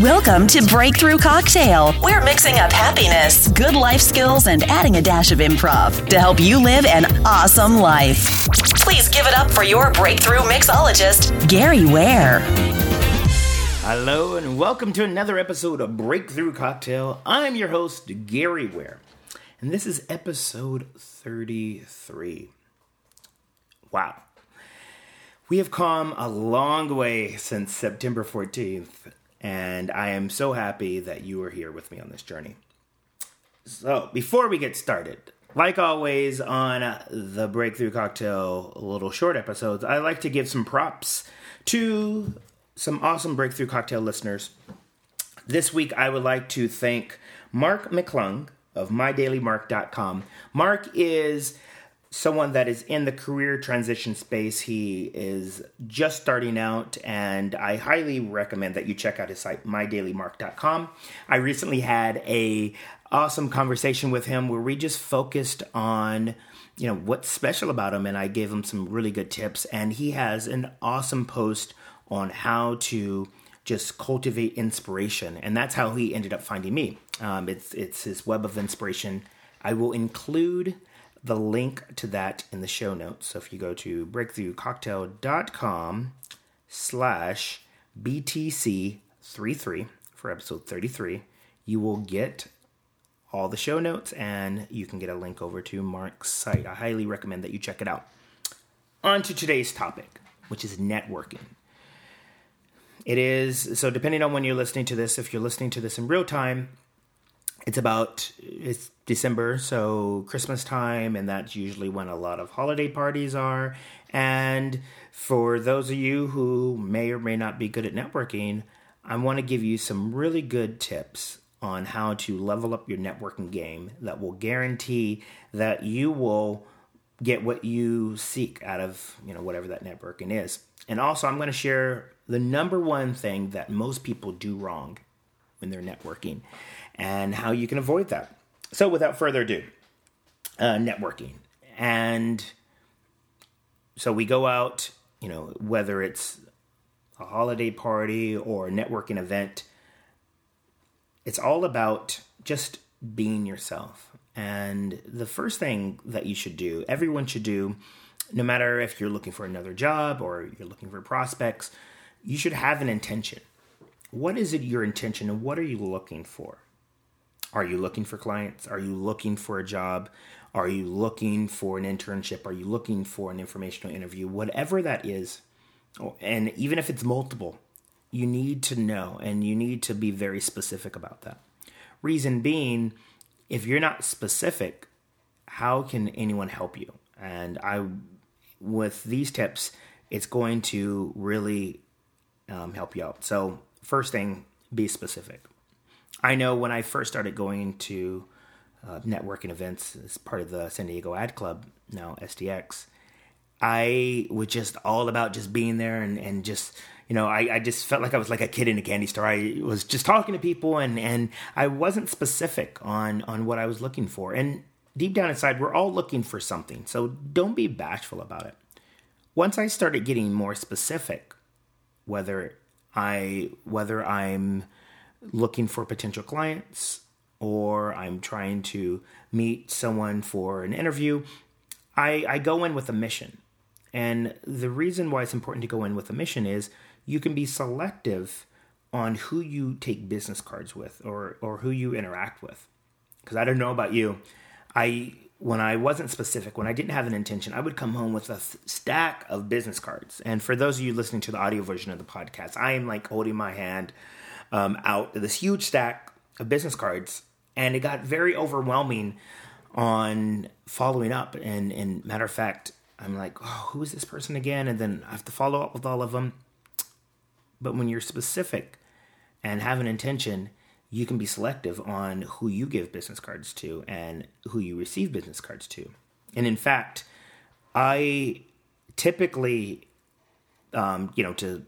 Welcome to Breakthrough Cocktail. We're mixing up happiness, good life skills, and adding a dash of improv to help you live an awesome life. Please give it up for your breakthrough mixologist, Gary Ware. Hello, and welcome to another episode of Breakthrough Cocktail. I'm your host, Gary Ware, and this is episode 33. Wow. We have come a long way since September 14th, and I am so happy that you are here with me on this journey. So, before we get started, like always on the Breakthrough Cocktail little short episodes, I like to give some props to some awesome Breakthrough Cocktail listeners. This week, I would like to thank Mark McClung of MyDailyMark.com. Mark is someone that is in the career transition space. He is just starting out, and I highly recommend that you check out his site, mydailymark.com. I recently had a awesome conversation with him where we just focused on you know what's special about him and i gave him some really good tips and he has an awesome post on how to just cultivate inspiration and that's how he ended up finding me um, it's it's his web of inspiration i will include the link to that in the show notes. So if you go to breakthroughcocktail.com slash BTC33 for episode 33, you will get all the show notes and you can get a link over to Mark's site. I highly recommend that you check it out. On to today's topic, which is networking. It is so depending on when you're listening to this, if you're listening to this in real time, it's about it's December, so Christmas time, and that's usually when a lot of holiday parties are. And for those of you who may or may not be good at networking, I want to give you some really good tips on how to level up your networking game that will guarantee that you will get what you seek out of you know whatever that networking is. And also, I'm going to share the number one thing that most people do wrong when they're networking and how you can avoid that. So, without further ado, uh, networking. And so we go out, you know, whether it's a holiday party or a networking event, it's all about just being yourself. And the first thing that you should do, everyone should do, no matter if you're looking for another job or you're looking for prospects, you should have an intention. What is it your intention and what are you looking for? Are you looking for clients? Are you looking for a job? Are you looking for an internship? Are you looking for an informational interview? Whatever that is, oh, and even if it's multiple, you need to know and you need to be very specific about that. Reason being, if you're not specific, how can anyone help you? And I, with these tips, it's going to really um, help you out. So, first thing, be specific. I know when I first started going to uh, networking events as part of the San Diego Ad Club, now SDX, I was just all about just being there and, and just, you know, I, I just felt like I was like a kid in a candy store. I was just talking to people and, and I wasn't specific on, on what I was looking for. And deep down inside, we're all looking for something. So don't be bashful about it. Once I started getting more specific, whether I whether I'm looking for potential clients or I'm trying to meet someone for an interview, I, I go in with a mission. And the reason why it's important to go in with a mission is you can be selective on who you take business cards with or, or who you interact with. Because I don't know about you, I when I wasn't specific, when I didn't have an intention, I would come home with a stack of business cards. And for those of you listening to the audio version of the podcast, I am like holding my hand um, out this huge stack of business cards, and it got very overwhelming on following up. And, and matter of fact, I'm like, oh, who is this person again? And then I have to follow up with all of them. But when you're specific and have an intention, you can be selective on who you give business cards to and who you receive business cards to. And in fact, I typically, um, you know, to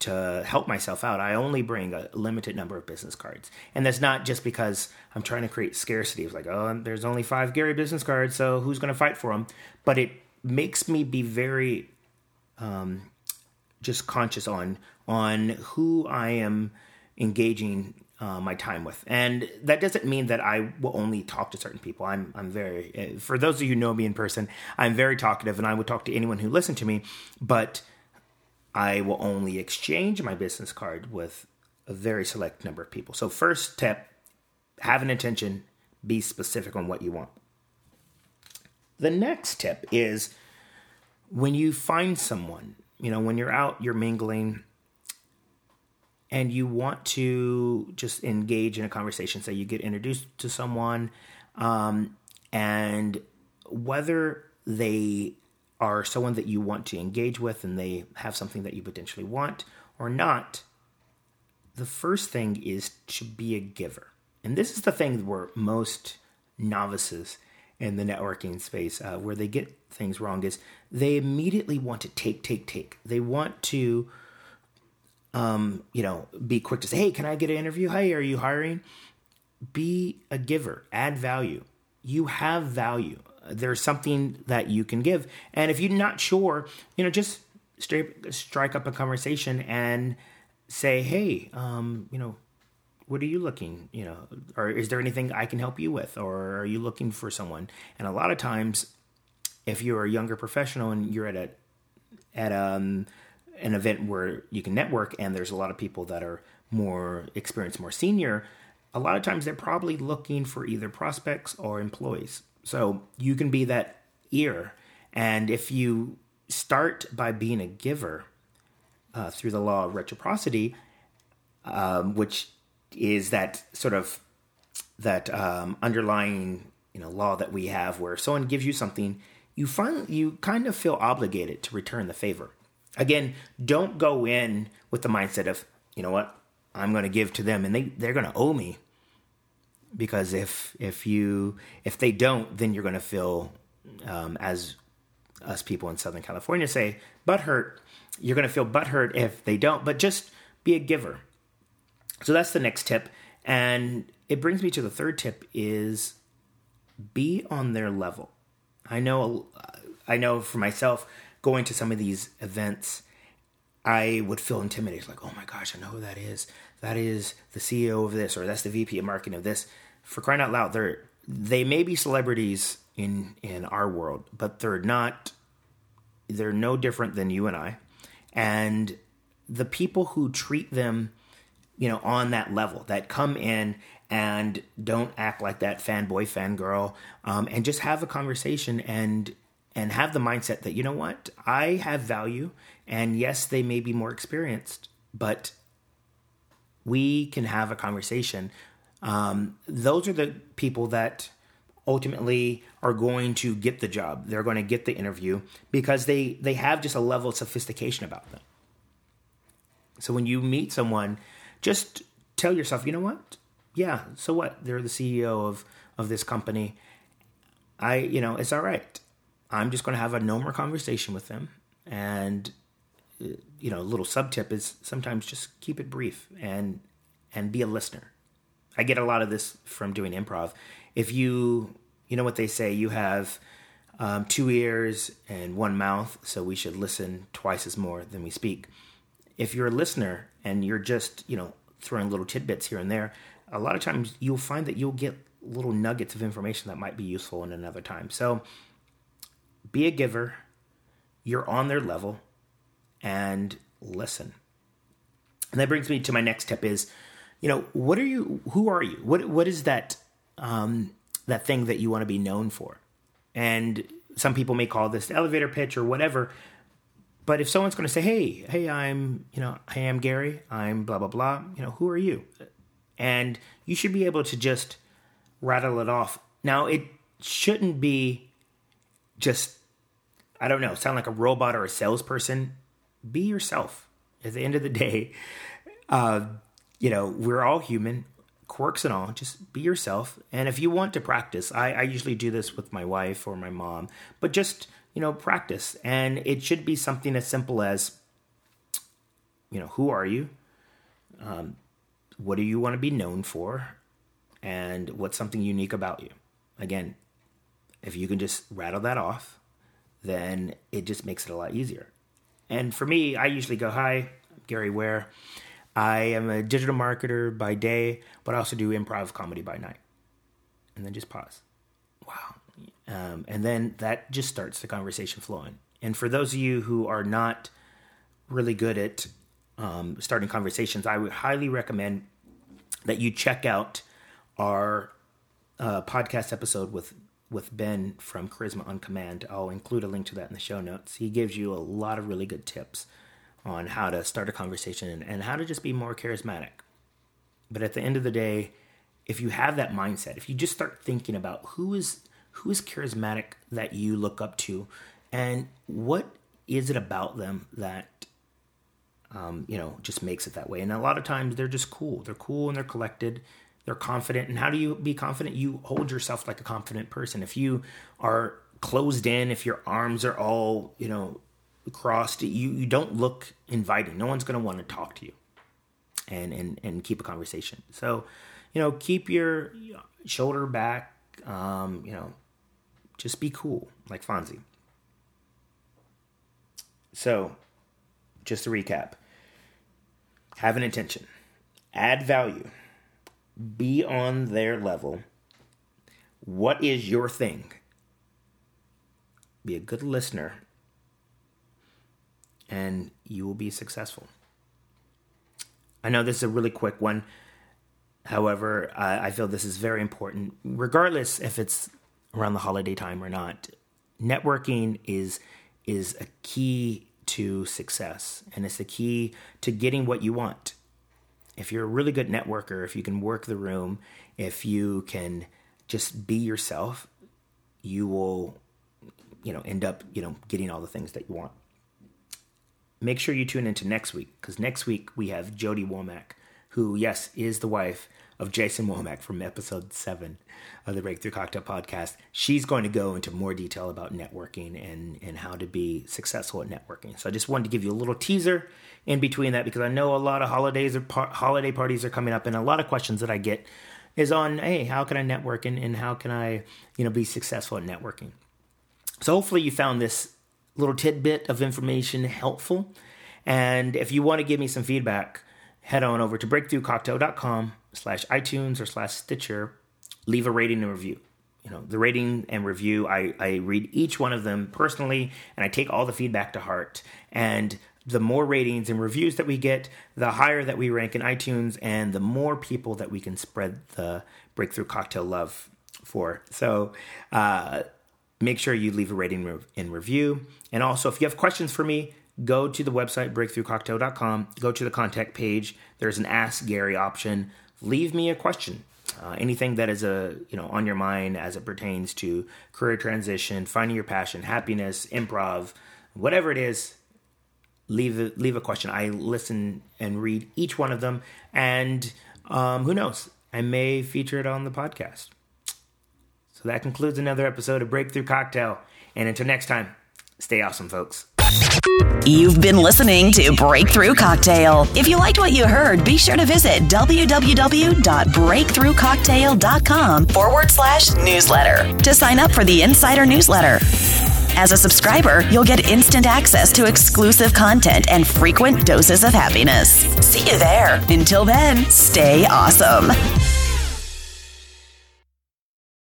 to help myself out, I only bring a limited number of business cards. And that's not just because I'm trying to create scarcity. It's like, oh, there's only five Gary business cards, so who's going to fight for them? But it makes me be very um, just conscious on on who I am engaging uh, my time with. And that doesn't mean that I will only talk to certain people. I'm I'm very uh, for those of you who know me in person, I'm very talkative, and I would talk to anyone who listened to me. But I will only exchange my business card with a very select number of people. So first tip: have an intention, be specific on what you want. The next tip is when you find someone, you know, when you're out, you're mingling and you want to just engage in a conversation, say you get introduced to someone, um, and whether they are someone that you want to engage with and they have something that you potentially want or not, the first thing is to be a giver. And this is the thing where most novices in the networking space, uh, where they get things wrong, is they immediately want to take, take, take. They want to um, you know, be quick to say, hey, can I get an interview? Hey, are you hiring? Be a giver, add value. You have value. There's something that you can give. And if you're not sure, you know, just straight, strike up a conversation and say, hey, um, you know, what are you looking, you know, or is there anything I can help you with? Or are you looking for someone? And a lot of times, if you're a younger professional and you're at a, at um, an event where you can network and there's a lot of people that are more experienced, more senior, a lot of times they're probably looking for either prospects or employees. So you can be that ear. And if you start by being a giver uh, through the law of reciprocity, um, which is that sort of that um, underlying you know law that we have where someone gives you something you find you kind of feel obligated to return the favor Again, don't go in with the mindset of, you know what, I'm going to give to them and they, they're going to owe me. Because if if you if they don't, then you're going to feel um, as us people in Southern California say butthurt. You're going to feel butthurt if they don't, but just be a giver. So that's the next tip, and it brings me to the third tip: is be on their level. I know I know for myself going to some of these events, I would feel intimidated. Like, oh my gosh, I know who that is. That is the CEO of this, or that's the VP of marketing of this. For crying out loud, they're they may be celebrities in in our world, but they're not. They're no different than you and I, and the people who treat them, you know, on that level, that come in and don't act like that fanboy, fangirl, um, and just have a conversation and and have the mindset that, you know what, I have value. And yes, they may be more experienced, but we can have a conversation. Um, those are the people that ultimately are going to get the job. They're going to get the interview because they they have just a level of sophistication about them. So when you meet someone, just tell yourself, you know what? Yeah, so what? They're the CEO of of this company. I, you know, it's all right. I'm just going to have a no more conversation with them. And, uh, you know, a little sub tip is sometimes just keep it brief and, and be a listener. I get a lot of this from doing improv. If you, you know what they say, you have um, two ears and one mouth, so we should listen twice as more than we speak. If you're a listener and you're just, you know, throwing little tidbits here and there, a lot of times you'll find that you'll get little nuggets of information that might be useful in another time. So be a giver, you're on their level, and listen. And that brings me to my next tip is, you know, what are you who are you? What what is that um that thing that you want to be known for? And some people may call this elevator pitch or whatever. But if someone's going to say, "Hey, hey, I'm, you know, I am Gary. I'm blah blah blah," you know, who are you? And you should be able to just rattle it off. Now, it shouldn't be just I don't know, sound like a robot or a salesperson. Be yourself. At the end of the day, uh, you know, we're all human, quirks and all. Just be yourself. And if you want to practice, I, I usually do this with my wife or my mom, but just, you know, practice. And it should be something as simple as, you know, who are you? Um, what do you want to be known for? And what's something unique about you? Again, if you can just rattle that off, then it just makes it a lot easier. And for me, I usually go, Hi, I'm Gary Ware. I am a digital marketer by day, but I also do improv comedy by night. And then just pause. Wow. Um, and then that just starts the conversation flowing. And for those of you who are not really good at um, starting conversations, I would highly recommend that you check out our uh, podcast episode with with Ben from Charisma on Command. I'll include a link to that in the show notes. He gives you a lot of really good tips on how to start a conversation and, how to just be more charismatic. But at the end of the day, if you have that mindset, if you just start thinking about who is who is charismatic that you look up to, and what is it about them that um, you know just makes it that way? And a lot of times they're just cool. They're cool and they're collected. They're confident. And how do you be confident? You hold yourself like a confident person. If you are closed in, if your arms are all you know crossed, you you don't look inviting. No one's going to want to talk to you, and and and keep a conversation. So, you know, keep your shoulder back. Um, you know, just be cool, like Fonzie. So, just to recap have an intention, add value, be on their level. What is your thing? Be a good listener, and you will be successful. I know this is a really quick one. However, I feel this is very important, regardless if it's around the holiday time or not. Networking is is a key to success and it's the key to getting what you want. If you're a really good networker, if you can work the room, if you can just be yourself, you will you know end up, you know, getting all the things that you want. Make sure you tune into next week because next week we have Jodi Womack, who yes, is the wife of Jason Womack from episode seven of the Breakthrough Cocktail podcast. She's going to go into more detail about networking and, and how to be successful at networking. So I just wanted to give you a little teaser in between that because I know a lot of holidays or par- holiday parties are coming up, and a lot of questions that I get is on, hey, how can I network and, and how can I, you know, be successful at networking? So hopefully you found this little tidbit of information helpful. And if you want to give me some feedback, head on over to breakthroughcocktail.com slash iTunes or slash Stitcher, leave a rating and review. You know, the rating and review, I, I read each one of them personally and I take all the feedback to heart. And the more ratings and reviews that we get, the higher that we rank in iTunes and the more people that we can spread the breakthrough cocktail love for. So, uh, make sure you leave a rating and review. And also, if you have questions for me, go to the website breakthroughcocktail.com, go to the contact page. There's an Ask Gary option. Leave me a question. Uh, anything that is a you know on your mind as it pertains to career transition, finding your passion, happiness, improv, whatever it is, leave a, leave a question. I listen and read each one of them, and um, who knows, I may feature it on the podcast. So that concludes another episode of Breakthrough Cocktail. And until next time, stay awesome, folks. You've been listening to Breakthrough Cocktail. If you liked what you heard, be sure to visit www.breakthroughcocktail.com forward slash newsletter to sign up for the insider newsletter. As a subscriber, you'll get instant access to exclusive content and frequent doses of happiness. See you there. Until then, stay awesome.